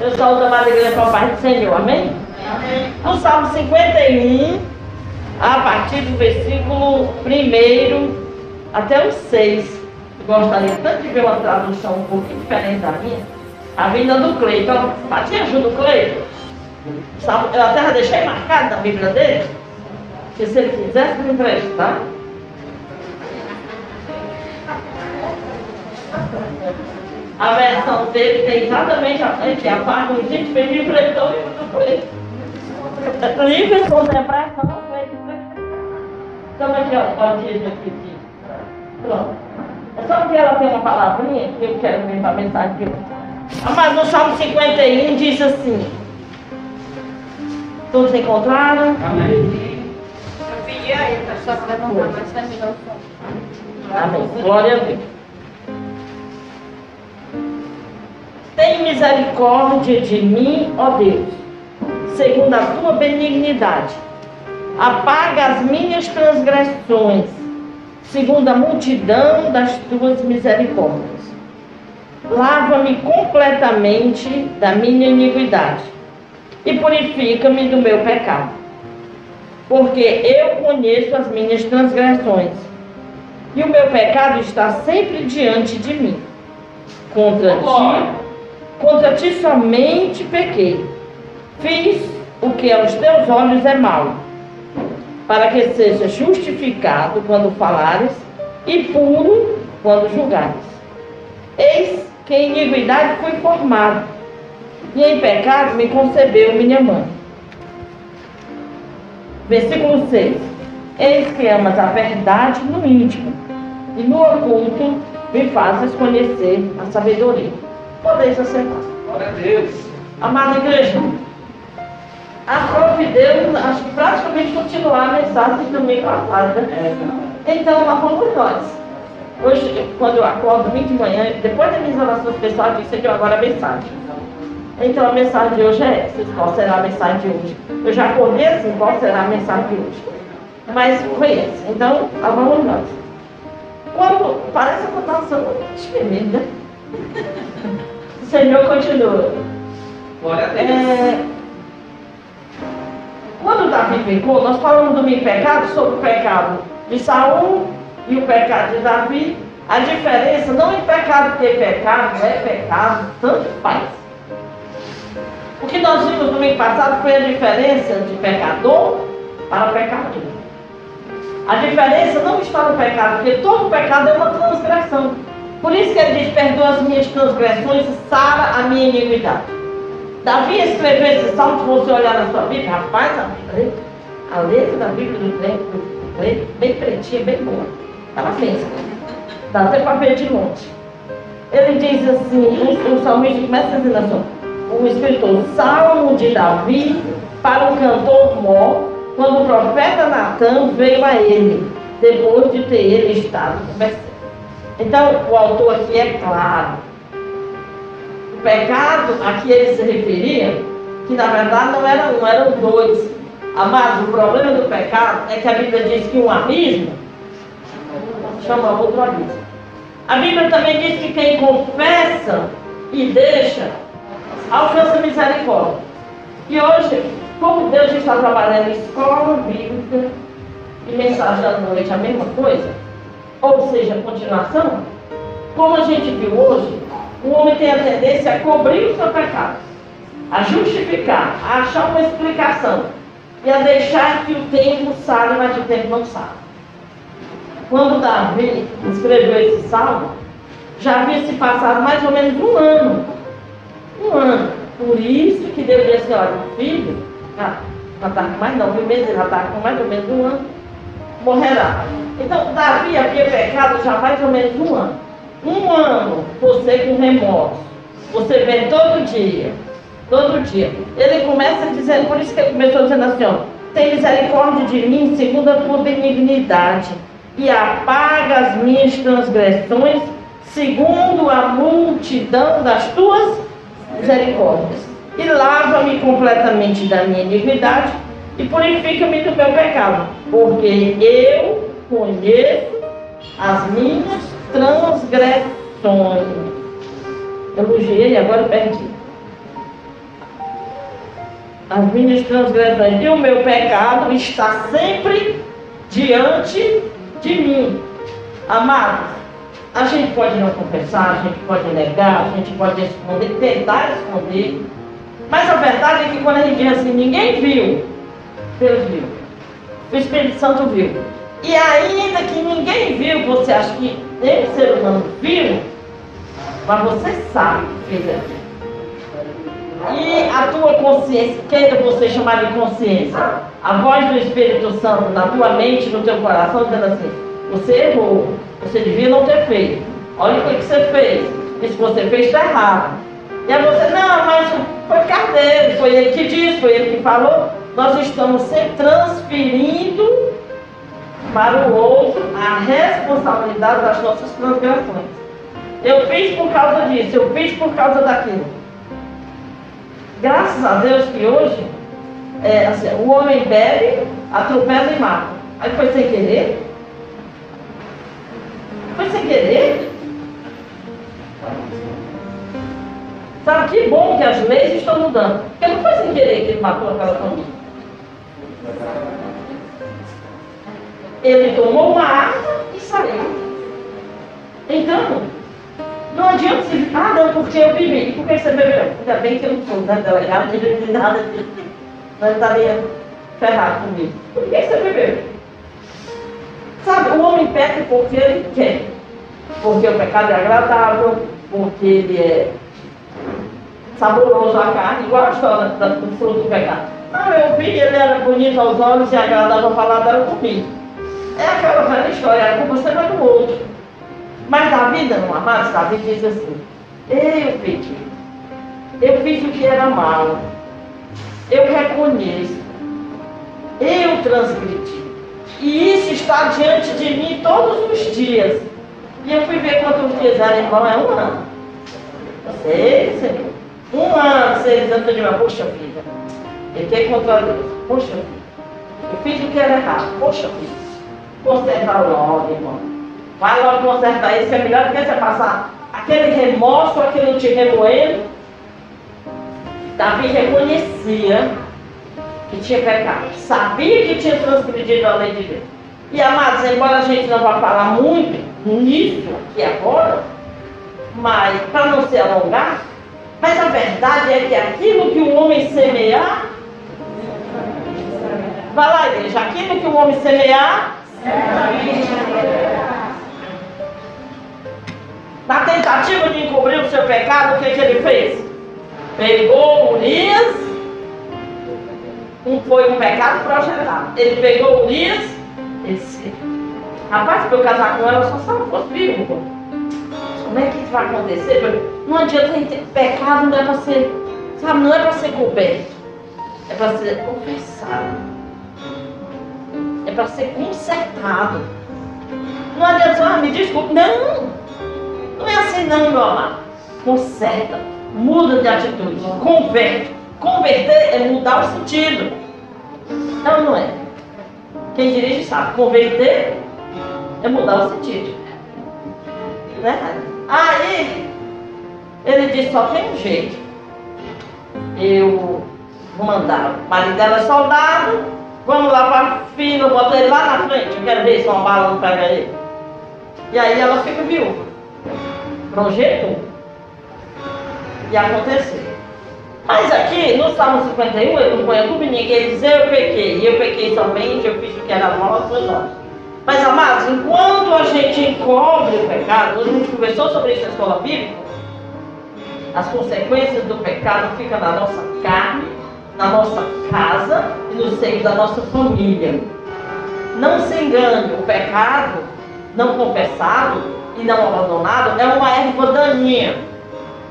Eu saúdo a Madre Igreja com a paz do Senhor, amém? Amém. No Salmo 51, a partir do versículo 1 até o 6. Gostaria tanto de ver uma tradução um pouquinho diferente da minha. A vinda do Cleiton. Patinha ajuda o Cleiton. Eu até já deixei marcado na Bíblia dele. Que se ele quisesse me emprestar. A versão dele tem exatamente a frente, a parte que a gente pediu para ele todo mundo Livre com depressão, Então aqui, ó, pode ir aqui. Pronto. É só porque ela tem uma palavrinha que eu quero ver para a mensagem de hoje. Mas no Salmo 51 diz assim. Todos encontraram? Amém. Eu pedi a ele, só para levantar, mas terminou o som. Amém. Glória a Deus. Tem misericórdia de mim, ó Deus, segundo a tua benignidade. Apaga as minhas transgressões, segundo a multidão das tuas misericórdias. Lava-me completamente da minha iniquidade e purifica-me do meu pecado. Porque eu conheço as minhas transgressões e o meu pecado está sempre diante de mim. Contra ti Contra ti somente pequei. Fiz o que aos teus olhos é mal, para que seja justificado quando falares e puro quando julgares. Eis que em iniquidade fui formado, e em pecado me concebeu minha mãe. Versículo 6. Eis que amas a verdade no íntimo, e no oculto me fazes conhecer a sabedoria podeis acertar. Glória a Deus. Amada igreja, a prof deu, acho que praticamente continuar a mensagem do domingo passado. Né? É, então, fomos nós. Hoje, quando eu acordo domingo de manhã, depois das minhas orações pessoais, eu disse que agora a mensagem. Então a mensagem de hoje é essa. Qual será a mensagem de hoje? Eu já acordei assim, qual será a mensagem de hoje? Mas foi essa. Então, lá vamos nós. Quando parece que eu estou passando né? Senhor continua. Glória a Deus. É, quando Davi pecou, nós falamos do meu pecado sobre o pecado de Saul e o pecado de Davi. A diferença não é pecado ter pecado, é pecado, tanto faz. O que nós vimos no domingo passado foi a diferença de pecador para pecador. A diferença não está no pecado, porque todo pecado é uma transgressão. Por isso que ele diz: perdoa as minhas transgressões e sara a minha iniquidade. Davi escreveu esse salmo, se você olhar na sua Bíblia, rapaz, a, a letra da Bíblia do tempo, bem pretinha, bem boa. Ela fez. Dá até para ver de longe. Ele diz assim, o, o salmista começa dizendo assim, o escritor, Salmo de Davi para o cantor Mó, quando o profeta Natan veio a ele, depois de ter ele estado conversando. Então, o autor aqui é claro. O pecado a que ele se referia, que na verdade não eram um, eram dois. Amados, o problema do pecado é que a Bíblia diz que um abismo chama outro abismo. A Bíblia também diz que quem confessa e deixa, alcança misericórdia. E hoje, como Deus está trabalhando em escola bíblica e mensagem da noite, a mesma coisa, ou seja, continuação, como a gente viu hoje, o homem tem a tendência a cobrir o seu pecado, a justificar, a achar uma explicação e a deixar que o tempo sale, mas o tempo não sale. Quando Davi escreveu esse salmo, já havia se passado mais ou menos um ano. Um ano. Por isso que Deus disse, olha, o filho, já está com mais não, um mês, já está com mais ou menos um ano, morrerá. Então, Davi havia pecado já mais ou menos um ano. Um ano você com remorso. Você vem todo dia. Todo dia. Ele começa dizendo, por isso que ele começou dizendo assim, ó, tem misericórdia de mim segundo a tua benignidade e apaga as minhas transgressões segundo a multidão das tuas misericórdias. E lava-me completamente da minha iniquidade e purifica-me do meu pecado, porque eu conheço as minhas transgressões. Elogiei e agora perdi. as minhas transgressões e o meu pecado está sempre diante de mim. Amados, a gente pode não confessar, a gente pode negar, a gente pode esconder, tentar esconder. Mas a verdade é que quando a gente diz assim, ninguém viu, Deus viu. O Espírito Santo viu. E ainda que ninguém viu, você acha que nem o ser humano viu, mas você sabe que fez aquilo. E a tua consciência, queira você chamar de consciência, a voz do Espírito Santo na tua mente, no teu coração, dizendo assim, você errou, você devia não ter feito. Olha o que, você fez. Isso que você fez está errado. E aí você, não, mas foi cardeiro, foi ele que disse, foi ele que falou. Nós estamos transferindo para o outro a responsabilidade das nossas transgressões. Eu fiz por causa disso, eu fiz por causa daquilo. Graças a Deus que hoje é, assim, o homem bebe, atropela e mata. Aí foi sem querer. Foi sem querer. Sabe que bom que as leis estão mudando. Porque não foi sem querer que ele matou aquela família. Ele tomou uma arma e saiu. Então, não adianta dizer, ah não, porque eu bebi. Por que você bebeu? Ainda bem que eu não sou né, delegado, não bebi nada disso. Não estaria ferrado comigo. Por que você bebeu? Sabe, o homem peca porque ele quer. Porque o pecado é agradável, porque ele é saboroso a carne, igual a história do fruto do pecado. Não, eu vi, ele era bonito aos olhos e agradável ao paladar, eu comi. É aquela velha história, a culpa sempre é do outro. Mas Davi, não, amados, Davi diz assim, eu pedi, eu fiz o que era mal, eu reconheço, eu transgredi. E isso está diante de mim todos os dias. E eu fui ver quantos dias era, irmão, é um ano. Senhor. Um ano, seis anos de uma, poxa vida. Pequei contra Deus, poxa. Eu fiz o que era errado, poxa vida. Consertar logo, irmão. Vai logo consertar isso, que é melhor do que você passar aquele remorso, aquilo te remoendo. Davi reconhecia que tinha pecado, sabia que tinha transgredido a lei de Deus. E amados, embora a gente não vá falar muito nisso aqui agora, mas para não se alongar, mas a verdade é que aquilo que o homem semear, vai lá, igreja, aquilo que o homem semear, na tentativa de encobrir o seu pecado, o que, que ele fez? Pegou Urias, um, foi um pecado projetado. Ele pegou Urias, ele disse, rapaz, para eu casar com ela, só se ela fosse vivo. Como é que isso vai acontecer? Não adianta ter pecado, não é para ser, sabe, não é para ser coberto, é para ser confessado é para ser consertado. Não adianta, ah, me desculpe. Não! Não é assim não, meu amado. Conserta, muda de atitude, converte. Converter é mudar o sentido. Não, não é. Quem dirige sabe. Converter é mudar o sentido. Né? Aí, ele disse, só tem um jeito. Eu vou mandar. O marido dela é soldado, Vamos lá para fila, bota ele lá na frente. Eu quero ver se uma bala não pega ele. E aí ela fica viúva. Projeto. E aconteceu. Mas aqui, no Salmo 51, ele não em ninguém. Ele diz, eu pequei. E eu pequei somente, eu fiz o que era mal, foi nós. Mas, amados, enquanto a gente encobre o pecado, a gente conversou sobre isso na escola bíblica, as consequências do pecado ficam na nossa carne na nossa casa e no seio da nossa família. Não se engane, o pecado não confessado e não abandonado é uma erva daninha.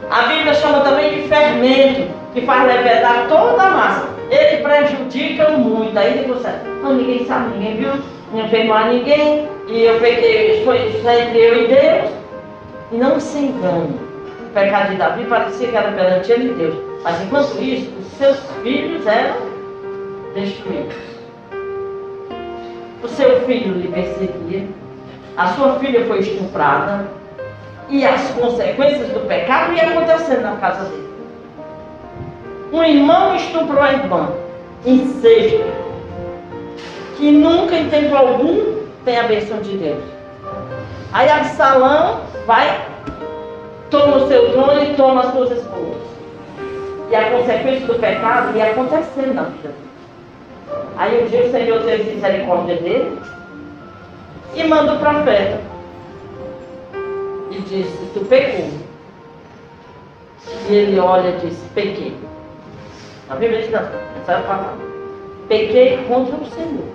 A Bíblia chama também de fermento, que faz levedar toda a massa. Ele prejudica muito. Aí você, não, ninguém sabe, ninguém viu, não enfermar ninguém, e eu peguei, foi entre eu e Deus. E não se engane. O pecado de Davi parecia que era perante ele e Deus. Mas enquanto isso, seus filhos eram destruídos. O seu filho lhe perseguia, a sua filha foi estuprada, e as consequências do pecado iam acontecendo na casa dele. Um irmão estuprou a irmã. Incesto. Que nunca em tempo algum tem a bênção de Deus. Aí Absalão vai, toma o seu trono e toma as suas esposas. E a consequência do pecado ia acontecer na vida. Aí um dia o Senhor teve misericórdia dele e manda o profeta. E disse, tu pecou. E ele olha e diz, pequei. A Bíblia diz, não, é a palavra. Pequei contra o Senhor.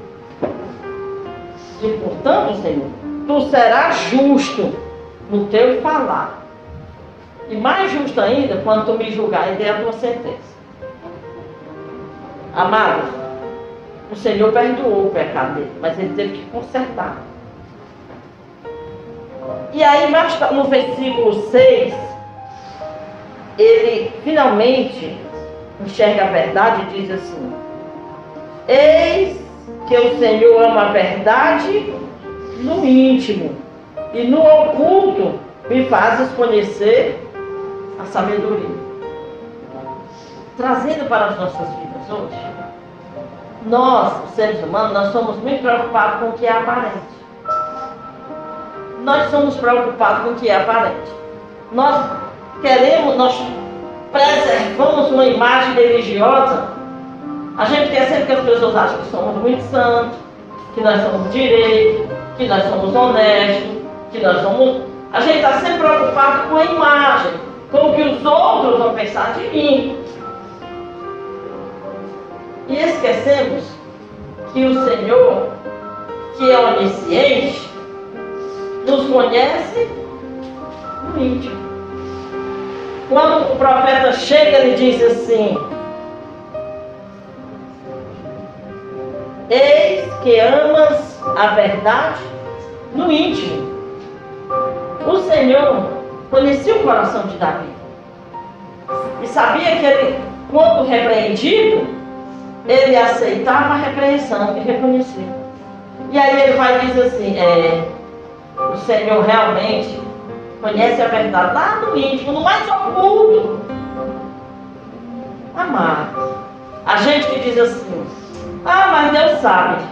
E portanto, Senhor, tu serás justo no teu falar. E mais justo ainda quando tu me julgar e der a tua sentença. Amados, o Senhor perdoou o pecado dele, mas ele teve que consertar. E aí, no versículo 6, ele finalmente enxerga a verdade e diz assim: Eis que o Senhor ama a verdade no íntimo, e no oculto me fazes conhecer a sabedoria. Trazendo para as nossas vidas hoje, nós, seres humanos, nós somos muito preocupados com o que é aparente. Nós somos preocupados com o que é aparente. Nós queremos, nós preservamos uma imagem religiosa. A gente quer sempre que as pessoas achem que somos muito santos, que nós somos direitos, que nós somos honestos, que nós somos. A gente está sempre preocupado com a imagem, com o que os outros vão pensar de mim. E esquecemos que o Senhor, que é onisciente, nos conhece no íntimo. Quando o profeta chega, ele diz assim: Eis que amas a verdade no íntimo. O Senhor conhecia o coração de Davi e sabia que ele, quando repreendido, ele aceitava a repreensão e reconhecia. E aí ele vai dizer assim, é, o Senhor realmente conhece a verdade lá no íntimo, no mais oculto. Amado. A gente que diz assim, ah, mas Deus sabe.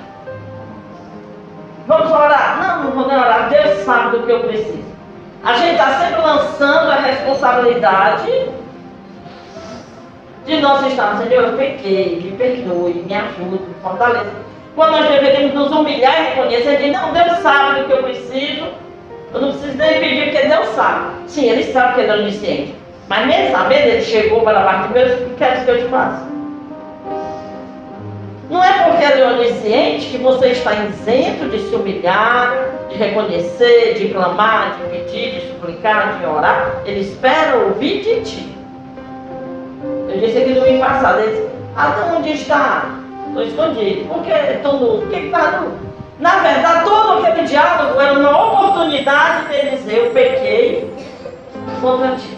Vamos orar? Não, não vou orar. Deus sabe do que eu preciso. A gente está sempre lançando a responsabilidade de nós estarmos, Senhor, eu pequei, me perdoe, me ajude, me fortaleça. Quando nós deveríamos nos humilhar e reconhecer, dizer, não, Deus sabe do que eu preciso, eu não preciso nem pedir, porque Deus sabe. Sim, Ele sabe que Ele é onisciente. Mas mesmo sabendo, Ele chegou para baixo de Deus, o que quer que eu te faça? Não é porque Ele é onisciente que você está isento de se humilhar, de reconhecer, de clamar, de pedir, de suplicar, de orar. Ele espera ouvir de ti. Eu disse aqui no domingo passado, ele disse, onde está? Estou escondido. Por que estou nu? Por que está nu? Na verdade, todo aquele diálogo era uma oportunidade de dizer, eu pequei contra ti.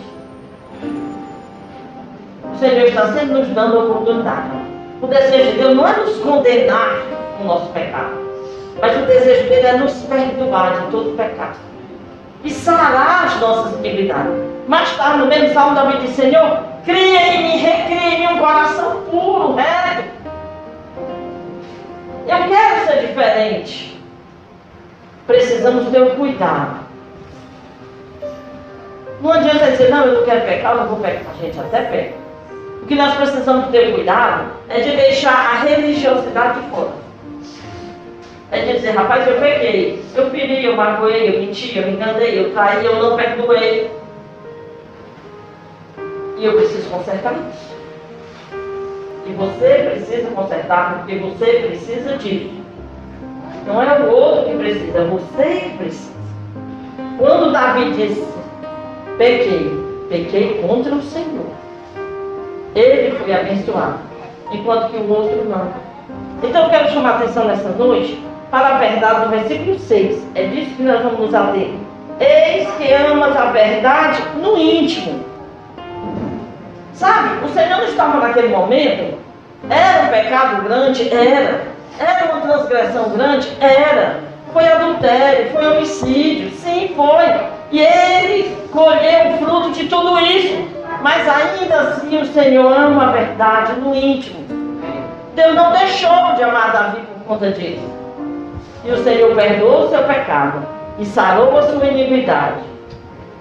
O Senhor está sempre nos dando oportunidade. O desejo de Deus não é nos condenar o nosso pecado, mas o desejo dele é nos perdoar de todo pecado e sarar as nossas iniquidades. Mais tarde, no mesmo salmo, Davi disse: Senhor, cria em mim, recria em mim um coração puro, reto. Eu quero ser diferente. Precisamos ter um cuidado. Não adianta dizer, não, eu não quero pecar, eu não vou pecar. A gente até peca. O que nós precisamos ter cuidado é de deixar a religiosidade de fora. É de dizer, rapaz, eu peguei, eu feri, eu magoei, eu menti, eu me enganei, eu traí, eu não perdoei. E eu preciso consertar isso. E você precisa consertar porque você precisa disso. Não é o outro que precisa, é você que precisa. Quando Davi disse, pequei, pequei contra o Senhor. Ele foi abençoado, enquanto que o outro não. Então eu quero chamar a atenção nessa noite para a verdade do versículo 6. É disso que nós vamos nos ater. Eis que amas a verdade no íntimo. Sabe, o Senhor não estava naquele momento. Era um pecado grande? Era. Era uma transgressão grande? Era. Foi adultério, foi homicídio? Sim, foi. E ele colheu o fruto de tudo isso. Mas ainda assim o Senhor ama a verdade no íntimo. Deus não deixou de amar Davi por conta disso. E o Senhor perdoou o seu pecado e sarou a sua iniquidade.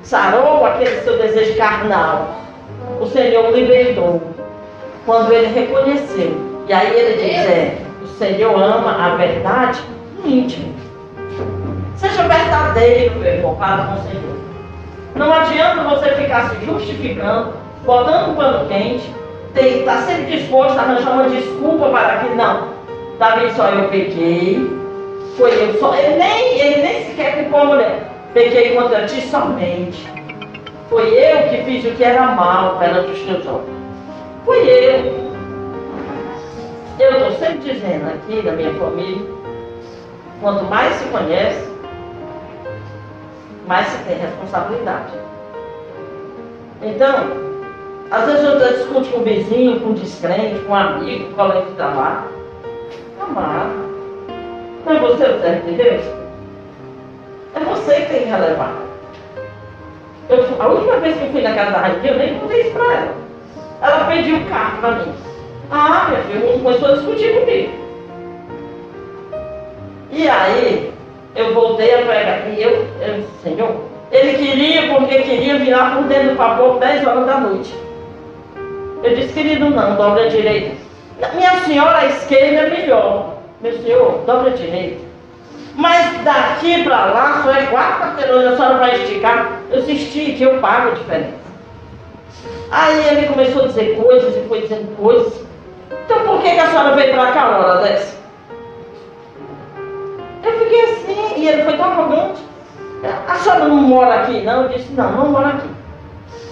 Sarou aquele seu desejo carnal. O Senhor o libertou. Quando ele reconheceu. E aí ele diz: é, o Senhor ama a verdade no íntimo. Seja verdadeiro, meu irmão, para com o Senhor. Não adianta você ficar se justificando, botando um pano quente, estar tá sempre disposto a arranjar uma desculpa para que não. Davi só eu pequei, foi eu só. Ele nem, ele nem sequer culpou a mulher. Pequei contra ti somente. Foi eu que fiz o que era mal perante os teus olhos. Foi eu. Eu estou sempre dizendo aqui na minha família, quanto mais se conhece, mais se tem responsabilidade. Então, às vezes eu discute com o vizinho, com o descrente, com um amigo, com um colega de trabalho. Amado, não é você o servo de Deus? É você que tem que relevar. Eu, a última vez que eu fui na casa da Raquel, eu nem contei isso para ela. Ela pediu o carro para mim. Ah, minha filha, começou a discutir comigo. E aí, eu voltei a pregar. E eu, eu Senhor, ele queria porque queria virar por dentro do vapor 10 horas da noite. Eu disse, querido, não, dobra a direita. Minha senhora, a esquerda é melhor. Meu senhor, dobra a direita. Mas daqui para lá só é quatro quarteirões, a senhora vai esticar. Eu disse, que eu pago a diferença. Aí ele começou a dizer coisas e foi dizendo coisas. Então por que, que a senhora veio para cá uma hora dessa? Eu fiquei assim, e ele foi tão arrogante. A senhora não mora aqui, não? Eu disse, não, não moro aqui.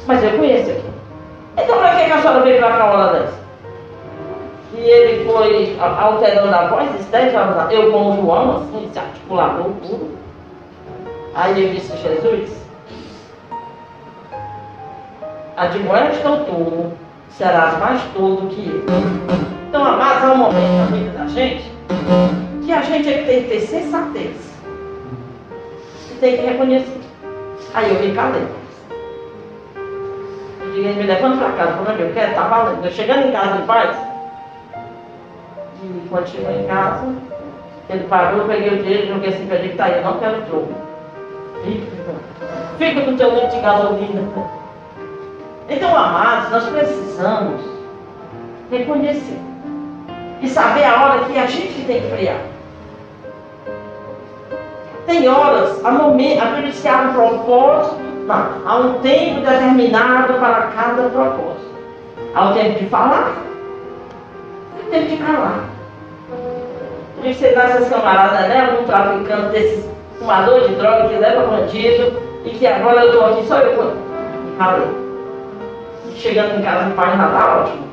Mas eu conheço aqui. Então para que, a senhora veio para cá uma hora dessa? E ele foi alterando a voz, disse 10 horas, eu com o João, assim, esse articulador puro. Aí eu disse, Jesus, admoesta o tolo, serás mais tolo que eu. Então, amados, há um momento na vida da gente que a gente é que tem que ter sensatez. E tem que reconhecer. Aí eu me calei. Eu digo, me levando para casa, quando eu quero, tá valendo. Eu chegando em casa em paz, e quando chegou em casa, ele parou, eu peguei o dinheiro, joguei assim para ele, tá aí, eu não quero jogo. Fica, com o teu litro de gasolina. Então, amados, nós precisamos reconhecer e saber a hora que a gente tem que friar. Tem horas, a diz que há um propósito, não, há um tempo determinado para cada propósito. Há o tempo de falar e o tempo de calar. A você dá essas camaradas, né? Algum traficante desses fumador de droga que leva bandido e que agora eu estou aqui só eu falei. Chegando em casa em paz, nada tá ótimo.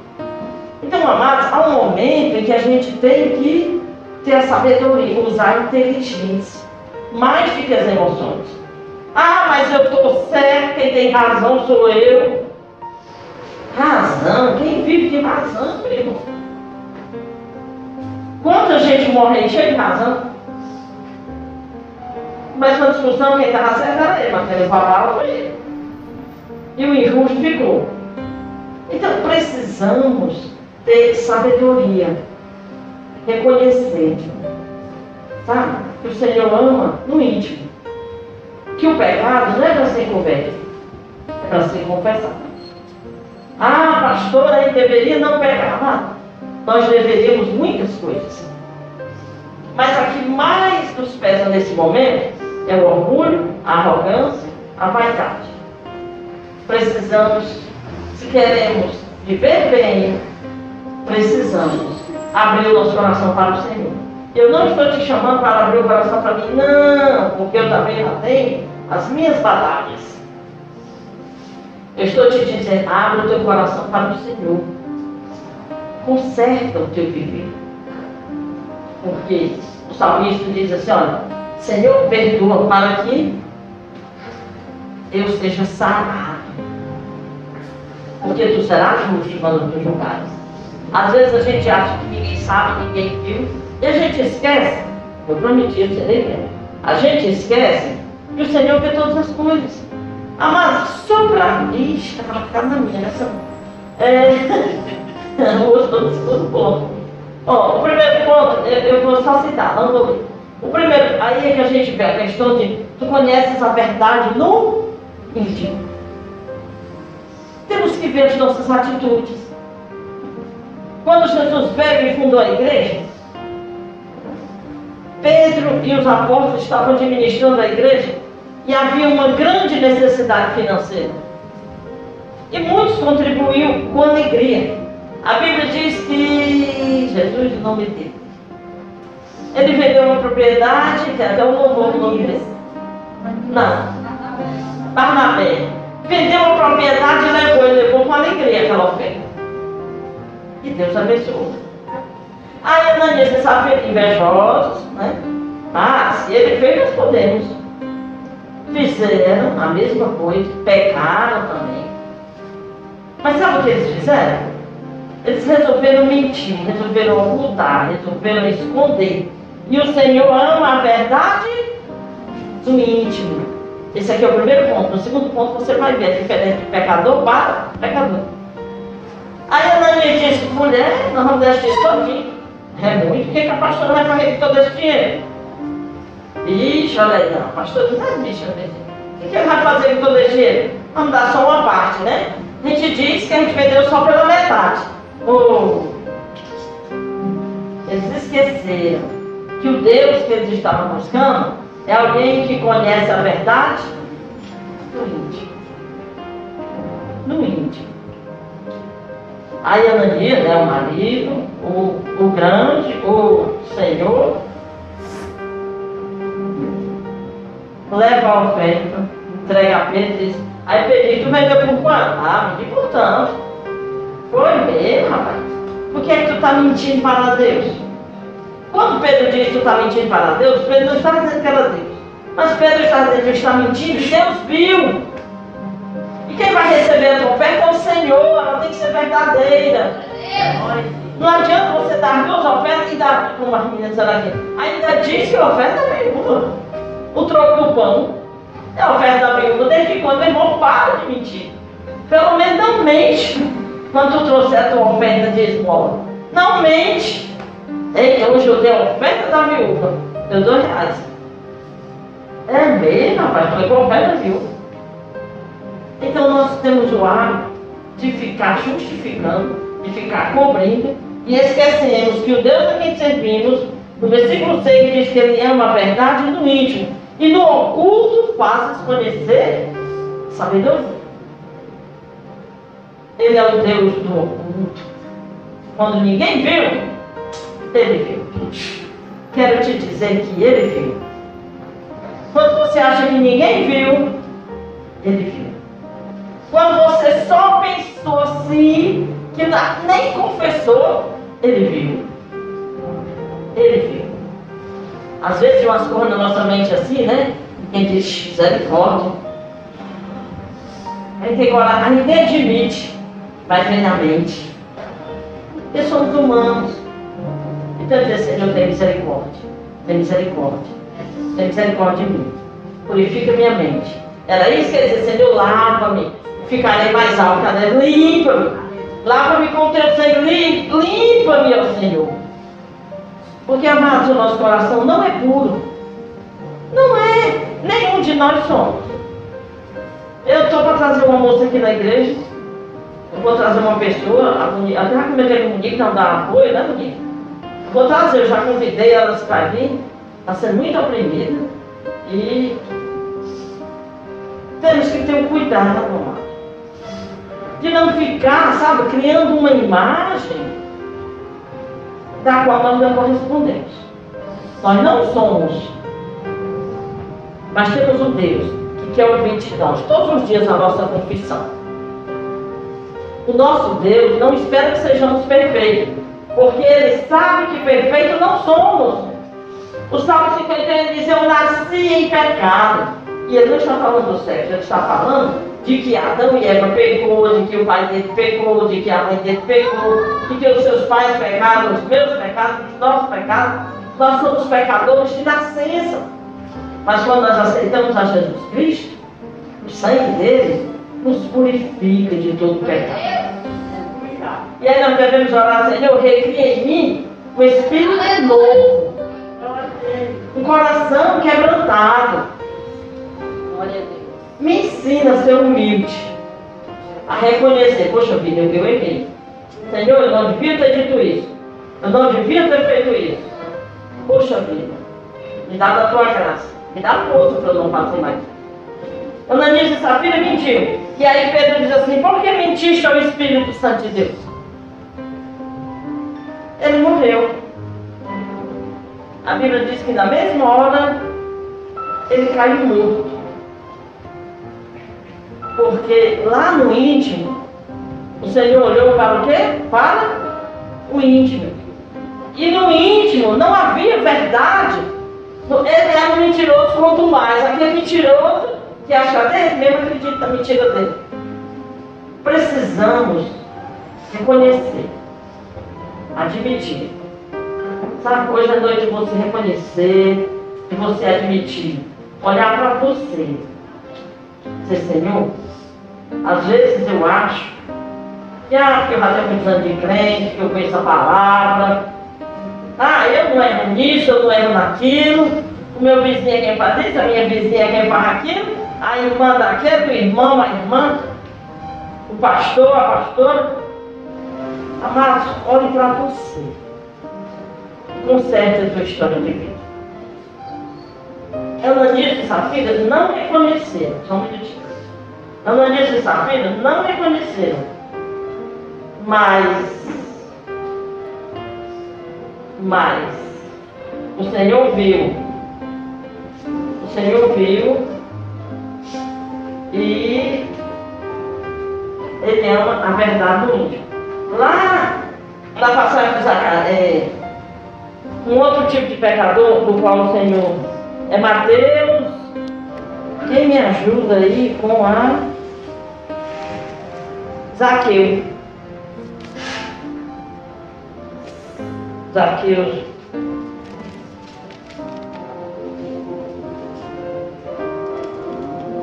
Então, amados, há um momento em que a gente tem que ter a sabedoria, usar a inteligência, mais do que as emoções. Ah, mas eu estou certo, quem tem razão sou eu. Razão? Quem vive de razão, irmão? Quanta gente morre cheia de razão? Mas na discussão quem estava certo era ele, mas quem levava foi ele. E o injusto ficou. Então precisamos ter sabedoria, reconhecer, sabe? Que o Senhor ama no íntimo. Que o pecado não é para ser coberto, é para ser confessado. Ah, pastor, aí deveria não pecar. Nós deveríamos muitas coisas. Mas a que mais nos pesa nesse momento é o orgulho, a arrogância, a vaidade. Precisamos, se queremos viver bem, precisamos abrir o nosso coração para o Senhor. Eu não estou te chamando para abrir o coração para mim, não, porque eu também já tenho as minhas batalhas. Eu estou te dizendo, abre o teu coração para o Senhor. Conserta o teu viver. Porque o salmista diz assim, olha, Senhor, perdoa para que eu seja sarado. Porque tu serás justo quando tu julgares. Às vezes a gente acha que ninguém sabe, ninguém viu, e a gente esquece, eu prometi, você nem lembra, a gente esquece que o Senhor vê todas as coisas. Amados, só para. Ixi, estava ficando na minha nessa. É. os outros pontos. Ó, o primeiro ponto, eu, eu, vou só citar, não vou ler. O primeiro, aí é que a gente vê a questão de tu conheces a verdade no íntimo. Temos que ver as nossas atitudes. Quando Jesus veio e fundou a igreja, Pedro e os apóstolos estavam administrando a igreja e havia uma grande necessidade financeira. E muitos contribuíam com alegria. A Bíblia diz que Jesus, o nome dele, ele vendeu uma propriedade, que até o louvor o nome desse. Não. Barnabé. Vendeu uma propriedade e levou, ele levou com alegria aquela oferta. E Deus abençoou. Aí Ananias e Safira, invejosos, né? Mas ele fez, nós podemos. Fizeram a mesma coisa, pecaram também. Mas sabe o que eles fizeram? Eles resolveram mentir, resolveram ocultar, resolveram esconder. E o Senhor ama a verdade do íntimo. Esse aqui é o primeiro ponto. No segundo ponto você vai ver a diferença de pecador para pecador. Aí Ananias disse, mulher, nós vamos deixar isso todinho. É muito, o que, que a pastora vai fazer com todo esse dinheiro? Ixi, olha aí, não, pastor, não é bicho, o que, que ele vai fazer com todo esse dinheiro? Vamos dar só uma parte, né? A gente diz que a gente vendeu só pela metade. Oh. Eles esqueceram que o Deus que eles estavam buscando é alguém que conhece a verdade no íntimo. No íntimo. Aí Ananias, né, o marido, o, o grande, o Senhor, leva a oferta, entrega a Pedro e diz, aí Pedro, tu vendeu por quanto? Ah, vendi por tanto. Foi mesmo, rapaz. Por que, é que tu está mentindo para Deus? Quando Pedro diz que tu está mentindo para Deus, Pedro não está dizendo que era Deus. Mas Pedro está dizendo que está mentindo, Deus viu. Quem vai receber a oferta é o Senhor, ela tem que ser verdadeira. Não adianta você dar duas ofertas e dar, as meninas aqui, ainda diz que a oferta é viúva. O troco do pão é a oferta da viúva. Desde quando, meu irmão, para de mentir. Pelo menos não mente quando tu trouxer a tua oferta de esmola. Não mente. Ei, hoje eu dei a oferta da viúva. Deu dois reais. É mesmo, rapaz? Falei, oferta viúva. Então nós temos o hábito de ficar justificando, de ficar cobrindo e esquecemos que o Deus a quem servimos, no versículo 6 diz que ele ama a verdade no íntimo e no oculto fazes conhecer sabedoria. Ele é o Deus do oculto. Quando ninguém viu, ele viu. Quero te dizer que ele viu. Quando você acha que ninguém viu, ele viu. Quando você só pensou assim, que nem confessou, ele viu. Ele viu. Às vezes tem umas coisas na nossa mente assim, né? Quem diz misericórdia. Aí tem coragem, a ninguém admite, mas vem na mente. Porque somos humanos. Então dizer, Senhor, tem misericórdia. Tem misericórdia. Tem misericórdia de mim. Purifica minha mente. Era isso que ele dizia, Senhor, lava-me. Ficarei mais alto, cadê? Limpa-me. Lava-me com o teu sangue. Limpa-me, ó Senhor. Porque, amados, o nosso coração não é puro. Não é. Nenhum de nós somos. Eu estou para trazer uma moça aqui na igreja. Eu vou trazer uma pessoa, até comentei com a Monique, não dá apoio, né, Monique? Vou trazer, eu já convidei elas para vir. Está sendo muito oprimida. E temos que ter um cuidado, amado. De não ficar, sabe, criando uma imagem da qual nós não correspondemos. Nós não somos, mas temos um Deus que quer ouvir de nós todos os dias a nossa confissão. O nosso Deus não espera que sejamos perfeitos, porque Ele sabe que perfeitos não somos. O Salmo 51 diz: Eu nasci em pecado. E ele não está falando do sexo, ele está falando de que Adão e Eva pecou, de que o pai dele pecou, de que a mãe dele pecou, de que os seus pais pecaram, os meus pecados, os nossos pecados. Nós somos pecadores de nascença. Mas quando nós aceitamos a Jesus Cristo, sangue dele nos purifica de todo pecado. E aí nós devemos orar, Senhor, recria em mim o espírito novo, um coração quebrantado. Me ensina a ser humilde, a reconhecer, poxa vida, eu errei. Senhor, eu não devia ter dito isso. Eu não devia ter feito isso. Poxa vida, me dá da tua graça. Me dá força para eu não fazer mais. Ananias e Safira mentiu. E aí Pedro diz assim, por que mentiste ao Espírito Santo de Deus? Ele morreu. A Bíblia diz que na mesma hora ele caiu morto. Porque lá no íntimo, o Senhor olhou para o quê? Para o íntimo. E no íntimo não havia verdade. Ele era um mentiroso quanto mais. Aquele mentiroso que acha dele mesmo acredita na mentira dele. Precisamos reconhecer, admitir. Sabe, hoje é noite de você reconhecer, de você admitir, olhar para você. Dizer, Senhor, às vezes eu acho que ah, eu já tenho muitos anos de crente, que eu conheço a palavra. Ah, eu não erro nisso, eu não erro naquilo. O meu vizinho é quem faz isso, a minha vizinha é quem faz aquilo. A irmã daquele, o irmão, a irmã, o pastor, a pastora. Amados, olhe para você. Conserte a sua história de vida. Ananias e Safira não reconheceram, só um minutinho. Ananias e Safira não reconheceram, mas, mas, o Senhor viu, o Senhor viu e ele ama a verdade do íntimo. Lá na passagem de Zacarias, é, um outro tipo de pecador, do qual o Senhor é Mateus. Quem me ajuda aí com a Zaqueu? Zaqueu.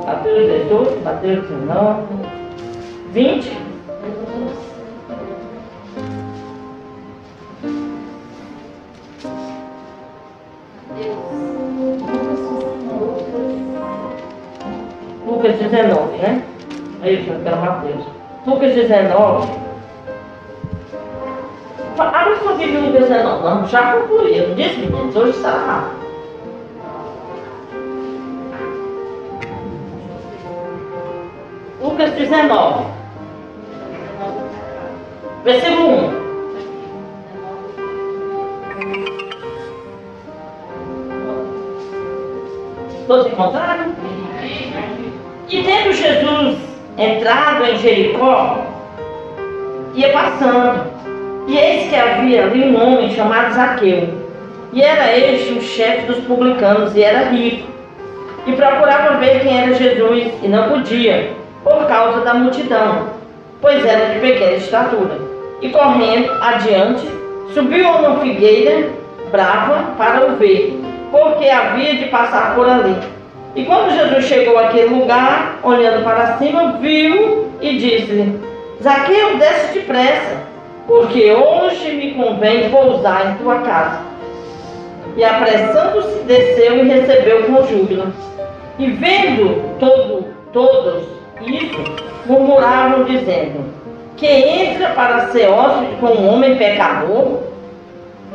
Mateus 18, Mateus 19, 20. Lucas 19, né? É isso, eu quero Mateus. Lucas 19. Abre sua Bíblia no Lucas 19. Não, já concluí. Não disse, meninos, hoje está rápido. Lucas 19. Versículo 1. Todos encontraram? Entrado em Jericó, ia passando. E eis que havia ali um homem chamado Zaqueu. E era este o chefe dos publicanos, e era rico. E procurava ver quem era Jesus, e não podia, por causa da multidão, pois era de pequena estatura. E correndo adiante, subiu a uma figueira brava para o ver, porque havia de passar por ali. E quando Jesus chegou àquele lugar, olhando para cima, viu e disse-lhe: Zaqueu, desce depressa, porque hoje me convém pousar em tua casa. E apressando-se, desceu e recebeu com júbilo. E vendo todo, todos isso, murmuravam, dizendo: Que entra para ser hóspede com um homem pecador?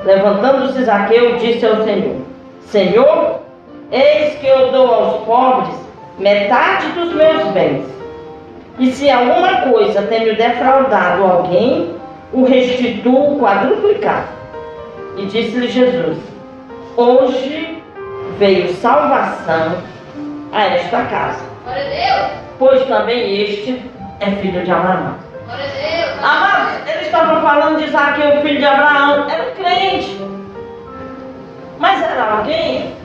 Levantando-se Zaqueu, disse ao Senhor: Senhor, Eis que eu dou aos pobres metade dos meus bens. E se alguma coisa tenho defraudado alguém, o restituo quadruplicado. E disse-lhe Jesus: Hoje veio salvação a esta casa. Pois também este é filho de Abraão. Amados, eles estavam falando de Isaac, o filho de Abraão. Era um crente. Mas era alguém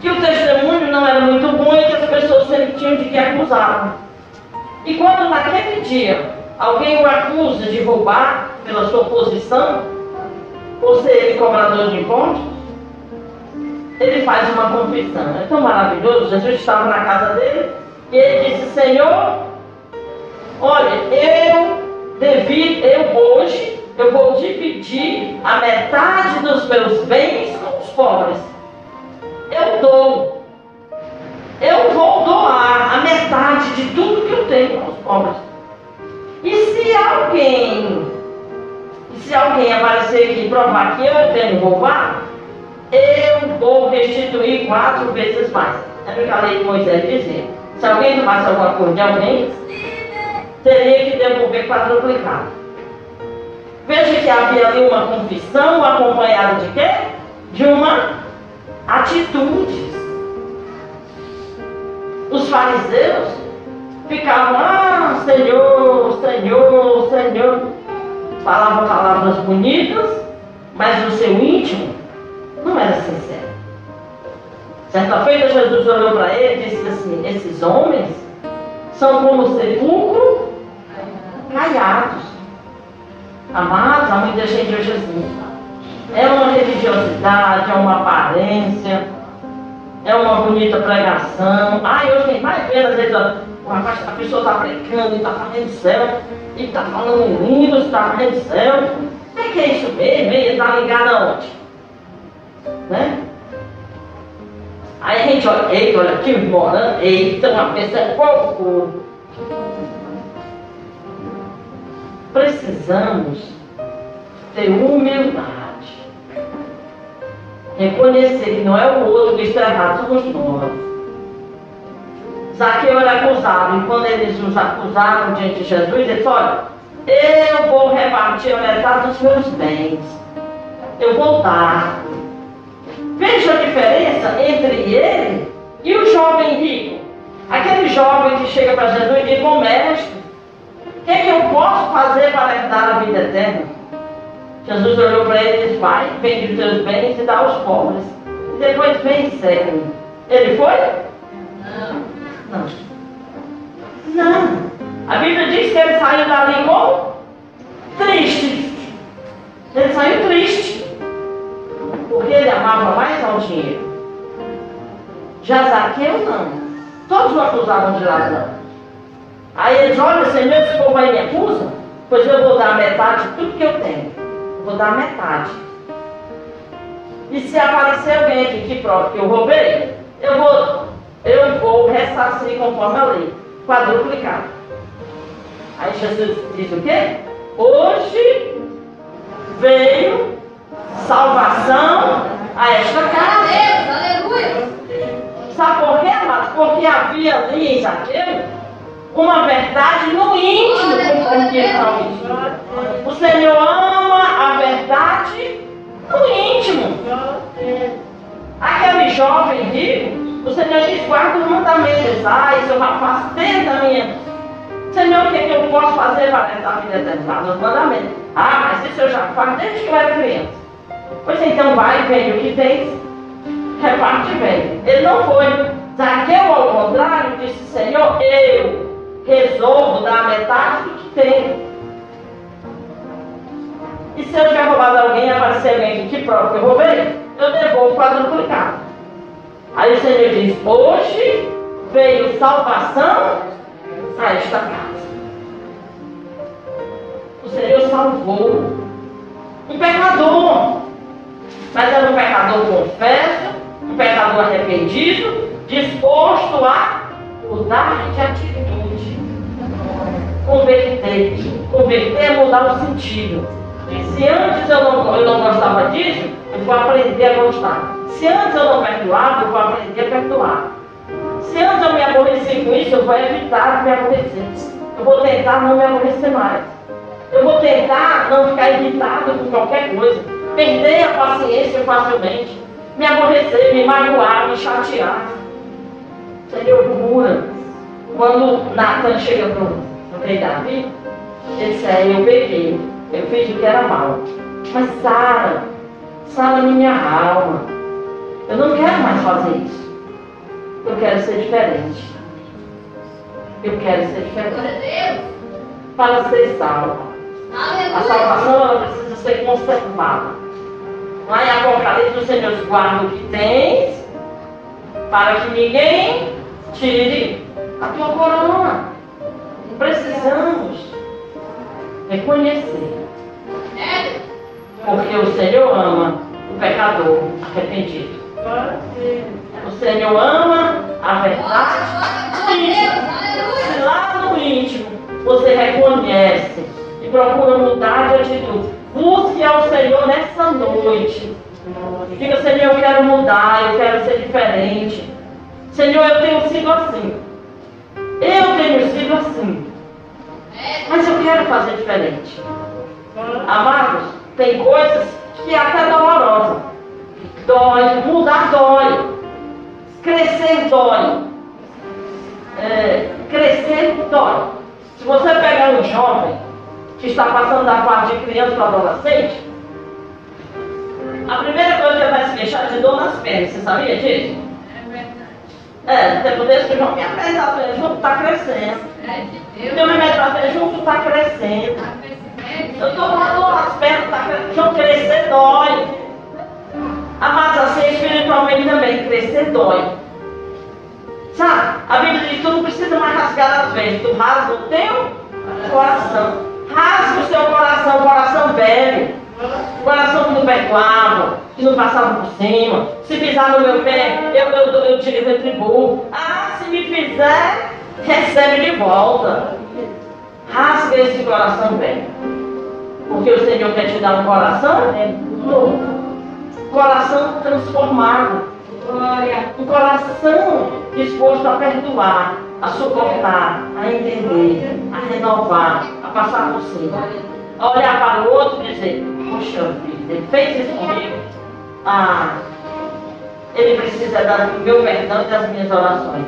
que o testemunho não era muito bom e que as pessoas sempre tinham de que acusá-lo. E quando naquele dia alguém o acusa de roubar pela sua posição, ou ser ele cobrador de impostos, ele faz uma confissão. É tão maravilhoso. Jesus estava na casa dele E ele disse, Senhor, olha, eu devido, eu hoje, eu vou dividir a metade dos meus bens com os pobres. Eu dou. Eu vou doar a metade de tudo que eu tenho com os pobres. E se alguém, se alguém aparecer aqui e provar que eu tenho roubado, eu vou restituir quatro vezes mais. É o que a lei de Moisés dizia. Se alguém tomasse alguma coisa de alguém, teria que devolver quadruplicado. Veja que havia ali uma confissão acompanhada de quê? De uma atitude. Os fariseus ficavam, ah, Senhor, Senhor, Senhor. Falavam palavras bonitas, mas o seu íntimo não era sincero. Certa feita, Jesus olhou para ele e disse assim: Esses homens são como sepulcro caiados. Amados, há muita gente hoje assim. É uma religiosidade, é uma aparência, é uma bonita pregação. Ai, hoje quem vai ver, às vezes, a pessoa está pregando e está fazendo céu, e está falando lindo, está fazendo céu. O que é isso mesmo? Ele está ligado aonde? Né? Aí a gente olha, eita, olha aqui morando, eita, uma pessoa é pouco. Precisamos ter humildade. Reconhecer que não é o outro que está errado, somos nós. Zaqueu era acusado, e quando eles os acusaram diante de Jesus, ele disse, olha, eu vou repartir a metade dos meus bens. Eu vou dar. Veja a diferença entre ele e o jovem rico. Aquele jovem que chega para Jesus e diz, o mestre, o que, é que eu posso fazer para herdar a vida eterna? Jesus olhou para ele e disse, vai, vende os teus bens e dá aos pobres. E depois vem e segue. Ele foi? Não. Não. Não. A Bíblia diz que ele saiu dali como? Triste. Ele saiu triste porque ele amava mais ao dinheiro. Já Zaqueu não. Todos o acusavam de ladrão. Aí eles, olha, Senhor, esse povo aí me acusa, pois eu vou dar metade de tudo que eu tenho. Vou dar metade. E se aparecer alguém aqui que prova que eu roubei, eu vou, eu vou ressarcir conforme a lei, quadruplicado. Aí Jesus diz o quê? Hoje veio salvação a esta casa. Aleluia! Sabe por quê, amados? Porque havia ali em Zaqueu uma verdade no íntimo que ele O Senhor ama a verdade no íntimo. Aquele jovem rico, o Senhor diz, guarda o mandamento. Ah, isso eu já faço desde a minha. Senhor, o que, é que eu posso fazer para essa vida eterna? Os mandamentos. Ah, mas isso eu já faço desde que eu era criança. Pois então vai, vende o que tem, reparte bem. Ele não foi. Zaqueu, ao contrário, disse, Senhor, eu resolvo dar metade do que tenho. E se eu tiver roubado alguém, aparecer alguém que prova que eu roubei, eu devolvo quadruplicado. Aí o Senhor diz, hoje veio salvação a esta casa. O Senhor salvou um pecador mas era um pecador confesso, um pecador arrependido, disposto a mudar de atitude. Converter. Converter é mudar o sentido. Se antes eu não, eu não gostava disso, eu vou aprender a gostar. Se antes eu não perdoava, eu vou aprender a perdoar. Se antes eu me aborreci com isso, eu vou evitar me aborrecer. Eu vou tentar não me aborrecer mais. Eu vou tentar não ficar irritado com qualquer coisa perder a paciência facilmente, me aborrecer, me magoar, me chatear. Senhor, cura. Quando Natan chega para rei Davi, disse, é, eu peguei, eu fiz o que era mal. Mas Sara, Sara minha alma. Eu não quero mais fazer isso. Eu quero ser diferente. Eu quero ser diferente. Para ser salvo. A salvação ela precisa ser conservada. Lá em Apocalipse, o Senhor guarda o que tens, para que ninguém tire a tua coroa. Precisamos reconhecer. Porque o Senhor ama o pecador arrependido. O Senhor ama a verdade. Se lá no íntimo você reconhece e procura mudar de atitude, busque ao Senhor nessa noite. Diga, Senhor, eu quero mudar, eu quero ser diferente. Senhor, eu tenho sido assim. Eu tenho sido assim. Mas eu quero fazer diferente. Amados, tem coisas que é até dolorosas. Dói, mudar dói. Crescer dói. É, crescer dói. Se você pegar um jovem que está passando da parte de criança para adolescente, a primeira coisa que vai se queixar é de dor nas pernas. Você sabia disso? É, no tempo desse, João, minha perna está junto, está crescendo. Meu remédio para junto está crescendo. Eu estou dor nas pernas, está crescendo. João, crescer dói. Amados, assim espiritualmente também, crescer dói. Sabe? A Bíblia diz que tu não precisa mais rasgar as vezes, tu rasga o teu coração. Rasga o seu coração, o coração velho. Coração que não perdoava, que não passava por cima. Se pisar no meu pé, eu, eu, eu, eu te retribuo. Ah, se me fizer, recebe de volta. Rasga esse coração velho. Porque o Senhor quer te dar um coração novo. Coração transformado. Um coração disposto a perdoar, a suportar, a entender, a renovar, a passar por cima. A olhar para o outro e dizer, puxa vida, ele fez isso comigo. Ah, ele precisa dar o meu perdão e das minhas orações.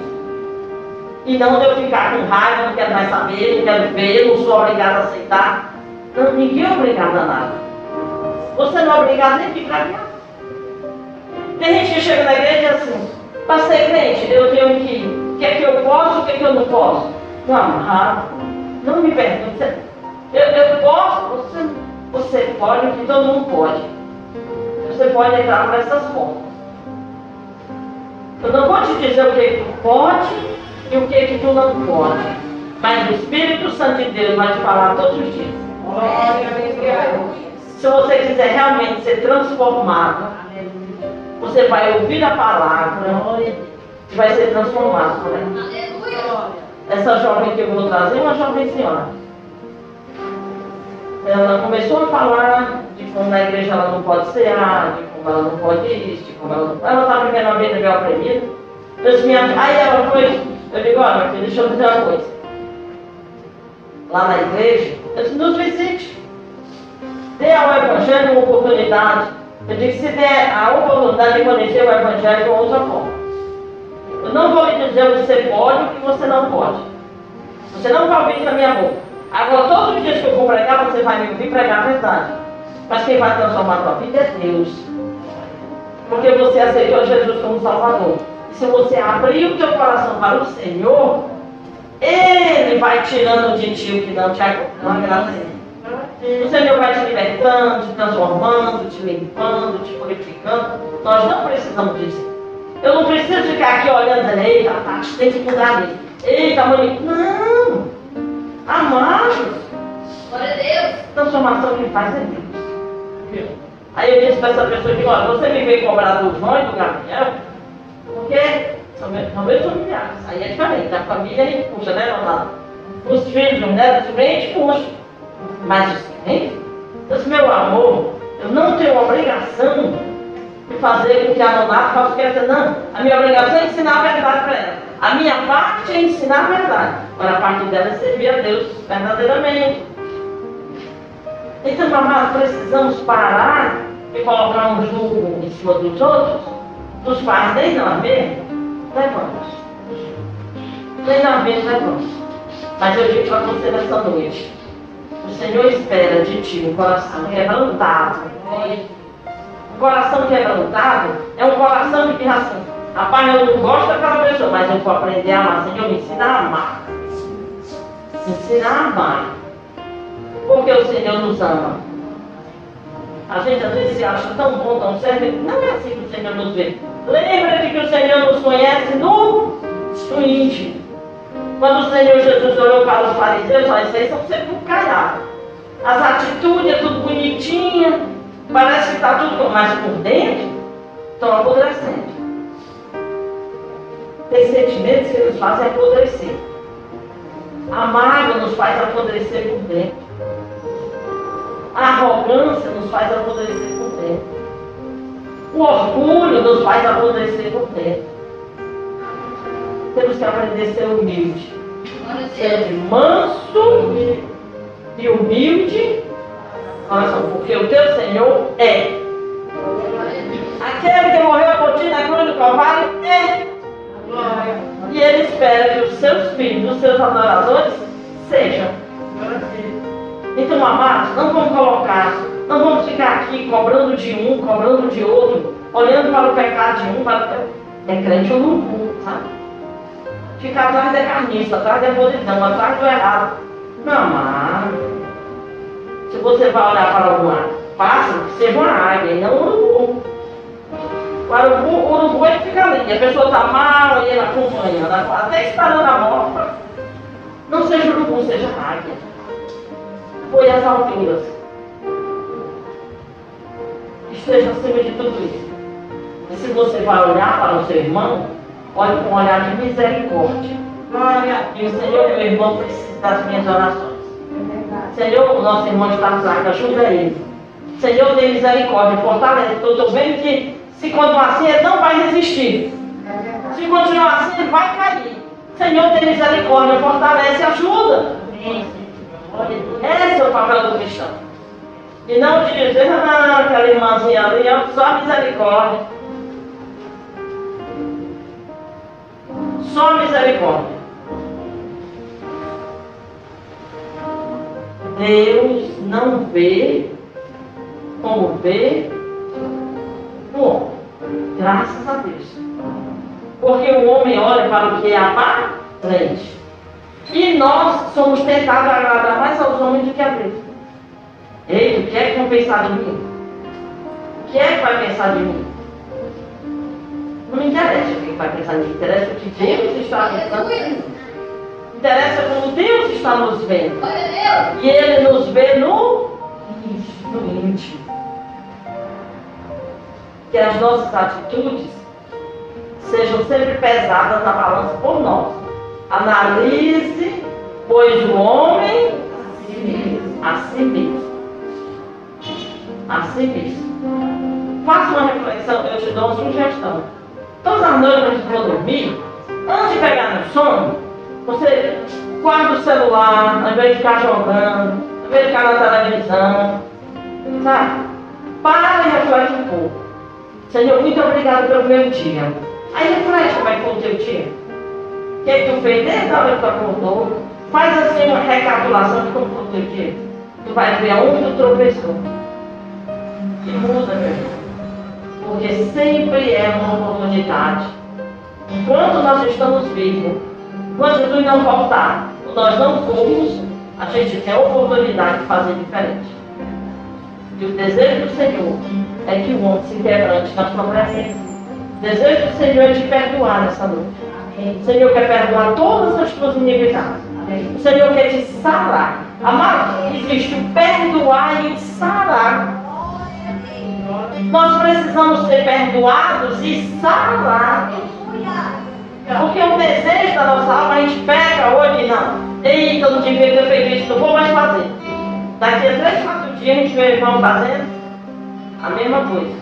E não de eu ficar com raiva, não quero mais saber, não quero ver, não sou obrigado a aceitar. Não, ninguém é obrigado a nada. Você não é obrigado nem a ficar aqui. Tem gente que chega na igreja e diz assim, para ser crente, eu tenho que. O que é que eu posso, o que é que eu não posso? Não, amarrado. Não me pergunte. Eu, eu posso, você, você pode, o que todo mundo pode. Você pode entrar por essas portas. Eu não vou te dizer o que, que tu pode e o que, que tu não pode. Mas o Espírito Santo de Deus vai te falar todos os dias. Se você quiser realmente ser transformado, você vai ouvir a palavra e vai ser transformado. Essa jovem que eu vou trazer é uma jovem senhora. Ela começou a falar de como na igreja ela não pode ser de como ela não pode isso, de como ela não Ela está vivendo a vida meio oprimida. Eu. Aí ela foi, eu digo, olha, filha, deixa eu dizer uma coisa. Lá na igreja, eu disse, nos visite. Dê ao Evangelho uma oportunidade. Eu digo, se der a oportunidade de conhecer o Evangelho de outra forma. Eu não vou lhe dizer o que você pode e o que você não pode. Você não vai ouvir da minha boca. Agora, todos os dias que eu vou pregar, você vai me ouvir pregar a verdade. Mas quem vai transformar a tua vida é Deus. Porque você aceitou Jesus como Salvador. E se você abrir o teu coração para o Senhor, Ele vai tirando de ti o que não te agrada. O Senhor vai te libertando, te transformando, te limpando, te purificando. Nós não precisamos disso. Eu não preciso ficar aqui olhando eita, Tati, tem que mudar ali. Eita, mãe. Não! Amados! Glória a Deus! Transformação que faz é Deus. Aí eu disse para essa pessoa que, olha, você me veio cobrar do João e do Gabriel, porque são meus familiares. Aí é diferente, a família a gente puxa, né, Ronaldo? Os filhos, né, os a gente puxa. Mas os clientes, meu amor, eu não tenho obrigação fazer com que a o que ela Não, a minha obrigação é ensinar a verdade para ela. A minha parte é ensinar a verdade. Agora a parte dela é servir a Deus verdadeiramente. Então, amados, precisamos parar de colocar um jugo em cima dos outros, dos pais nem não haver, levamos. Nem não haver, levamos. Mas eu digo para você nessa noite, o Senhor espera de ti um coração quebrantado. Coração quebrantado é um coração que diz assim, rapaz, eu não gosto daquela pessoa, mas eu vou aprender a amar. Senhor, me ensina a amar. Me ensina a amar. Porque o Senhor nos ama. A gente às vezes se acha tão bom, tão certo. Não é assim que o Senhor nos vê. Lembra-te que o Senhor nos conhece no, no íntimo. Quando o Senhor Jesus olhou para os fariseus, olha, vocês são sempre caiados. As atitudes é tudo bonitinha, parece que está tudo, mas por dentro estão apodrecendo. Tem sentimentos que nos fazem apodrecer. A mágoa nos faz apodrecer por dentro. A arrogância nos faz apodrecer por dentro. O orgulho nos faz apodrecer por dentro. Temos que aprender a ser humilde. Ser manso e humilde. Olha só, porque o teu Senhor é. Aquele que morreu a botina na cruz do Calvário é. E ele espera que os seus filhos, os seus adoradores, sejam. Então, amados, não vamos colocar, não vamos ficar aqui cobrando de um, cobrando de outro, olhando para o pecado de um, para o É crente ou não, sabe? Ficar atrás da carniça, atrás da podridão, atrás do errado. Não, amado. Se você vai olhar para alguma pássaro, seja uma águia e não um urubu. O urubu, o urubu ele fica ali, a pessoa está mal e ele acompanha, até esperando a morte. Não seja urubu, seja águia foi às alturas. Esteja acima de tudo isso. E se você vai olhar para o seu irmão, olhe com um olhar de misericórdia. Glória. E o Senhor, meu irmão, precisa das minhas orações. Senhor, o nosso irmão está fraco, ajuda ele. Senhor, dê misericórdia, fortalece. Eu estou vendo que se continuar assim, ele não vai resistir. Se continuar assim, ele vai cair. Senhor, dê misericórdia, fortalece, ajuda. Esse é o papel do cristão. E não dizer, ah, aquela irmãzinha ali, é só misericórdia. Só misericórdia. Deus não vê como vê o homem. Graças a Deus. Porque o homem olha para o que é aparente. E nós somos tentados a agradar mais aos homens do que a Deus. Ei, o que é que vão pensar de mim? O que é que vai pensar de mim? Não me interessa o que vai pensar de mim, interessa o que Deus está pensando. Interessa como Deus está nos vendo. E Ele nos vê no, no íntimo. Que as nossas atitudes sejam sempre pesadas na balança por nós Analise, pois o homem a si mesmo. A si mesmo. Faça uma reflexão, eu te dou uma sugestão. Todas as noites antes de dormir, antes de pegar no sono, você guarda o celular, ao invés de ficar jogando, ao invés de ficar na televisão, sabe? Para e reflete um pouco. Senhor, muito obrigado pelo meu dia. Aí reflete como é que foi o teu dia. O que, é que tu fez desde a hora que tu acordou? Faz assim uma recapitulação de como foi o teu dia. Tu vai ver aonde tu tropeçou. E muda, meu irmão. Porque sempre é uma oportunidade. Enquanto nós estamos vivos, enquanto Jesus não voltar, nós não formos, a gente tem a oportunidade de fazer diferente. E o desejo do Senhor é que o homem se quebrante na sua presença. O desejo do Senhor é te perdoar nessa noite. O Senhor quer perdoar todas as tuas iniquidades. O Senhor quer te sarar. Amado, existe o perdoar e o sarar. Nós precisamos ser perdoados e sarados. Porque o desejo da nossa alma, a gente pega hoje, não. Eita, eu não devia ter feito isso, não vou mais fazer. Daqui a três, quatro dias a gente vê o irmão fazendo a mesma coisa.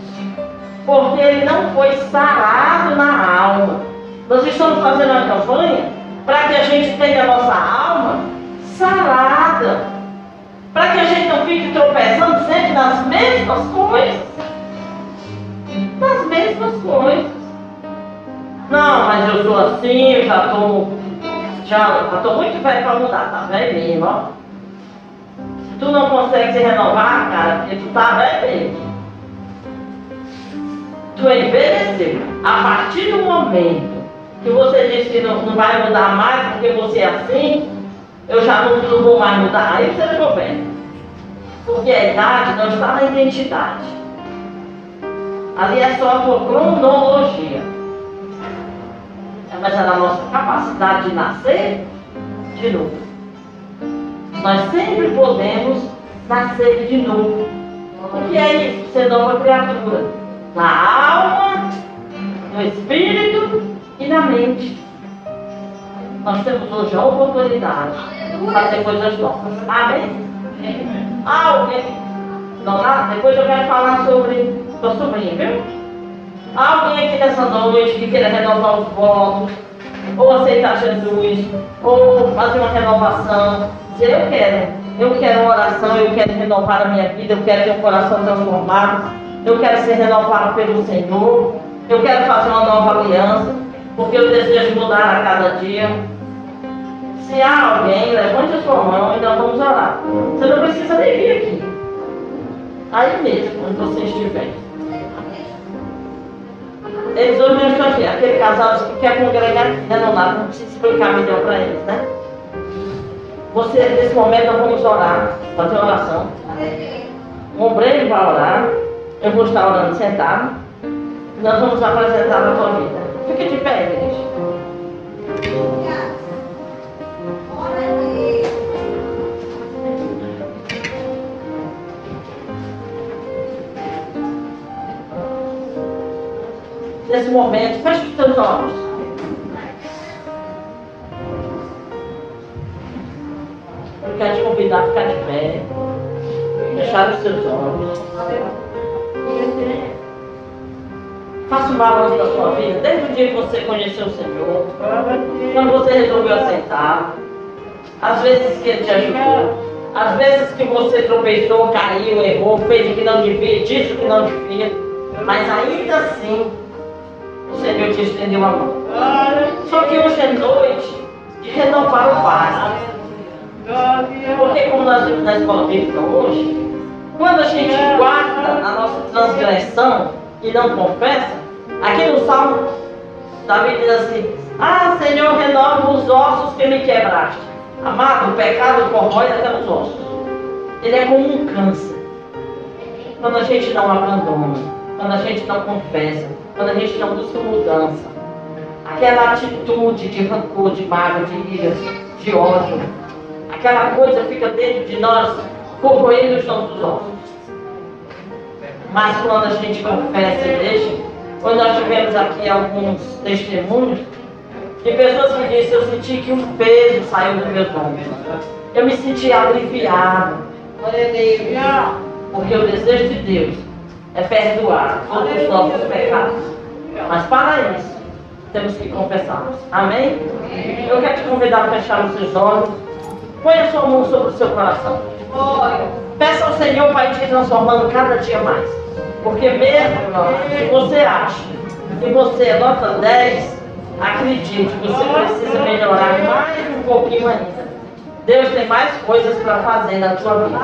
Porque ele não foi sarado na alma. Nós estamos fazendo uma campanha para que a gente tenha a nossa alma sarada. Para que a gente não fique tropeçando sempre nas mesmas coisas. Nas mesmas coisas. Não, mas eu sou assim, eu já estou já estou muito velho para mudar, tá velho mesmo, ó. Se tu não consegue se renovar, cara, porque tu tá velho mesmo. Tu envelheceu. A partir do momento que você disse que não, não vai mudar mais porque você é assim, eu já não, não vou mais mudar. Aí você ficou bem. Porque a idade não está na identidade. Ali é só a tua cronologia. Mas é na nossa capacidade de nascer de novo. Nós sempre podemos nascer de novo. O que é isso? Ser nova criatura. Na alma, no espírito e na mente. Nós temos hoje a oportunidade de fazer coisas novas. Amém? Ah, alguém. Não, lá, depois eu quero falar sobre sua sobrinha, viu? Alguém aqui nessa noite que queira renovar os votos, ou aceitar Jesus, ou fazer uma renovação, dizer eu quero, eu quero uma oração, eu quero renovar a minha vida, eu quero ter um coração transformado, eu quero ser renovado pelo Senhor, eu quero fazer uma nova aliança, porque eu desejo mudar a cada dia. Se há alguém, levante a sua mão e nós vamos orar. Você não precisa nem vir aqui. Aí mesmo, onde você estiver. Eles não estão aqui. Aquele casal que quer congregar, renomado, não precisa explicar melhor para eles, né? Você, nesse momento, nós vamos orar, fazer oração. O ombreiro vai orar. Eu vou estar orando sentado. Nós vamos apresentar a tua vida. Fique de pé, igreja. Nesse momento, feche os teus olhos. Eu quero te convidar a ficar de pé. Fechar os seus olhos. Faça um balanço da sua vida, desde o dia que você conheceu o Senhor, quando você resolveu aceitar, às vezes que Ele te ajudou, às vezes que você tropeçou, caiu, errou, fez o que não devia, disse o que não devia, mas ainda assim o Senhor te estendeu a mão. Só que hoje é noite de renovar o básico. Porque como nós vimos na escola bíblica hoje, quando a gente guarda a nossa transgressão e não confessa, aqui no Salmo, Davi diz assim, ah Senhor, renova os ossos que me quebraste. Amado, o pecado corrói até os ossos. Ele é como um câncer. Quando a gente não abandona, quando a gente não confessa, quando a gente não busca mudança. Aquela atitude de rancor, de mágoa, de ira, de ódio. Aquela coisa fica dentro de nós, corroendo os nossos ossos. Mas quando a gente confessa e deixa, quando nós tivemos aqui alguns testemunhos, de pessoas que disseram, eu senti que um peso saiu do meu ombros. Eu me senti aliviado. Porque o desejo de Deus é perdoar todos os nossos pecados. Mas para isso, temos que confessar. Amém? Eu quero te convidar a fechar os seus olhos. Põe a sua mão sobre o seu coração. Peça ao Senhor para te transformando cada dia mais. Porque mesmo se você acha que você é nota 10, acredite, você precisa melhorar mais um pouquinho ainda. Deus tem mais coisas para fazer na sua vida.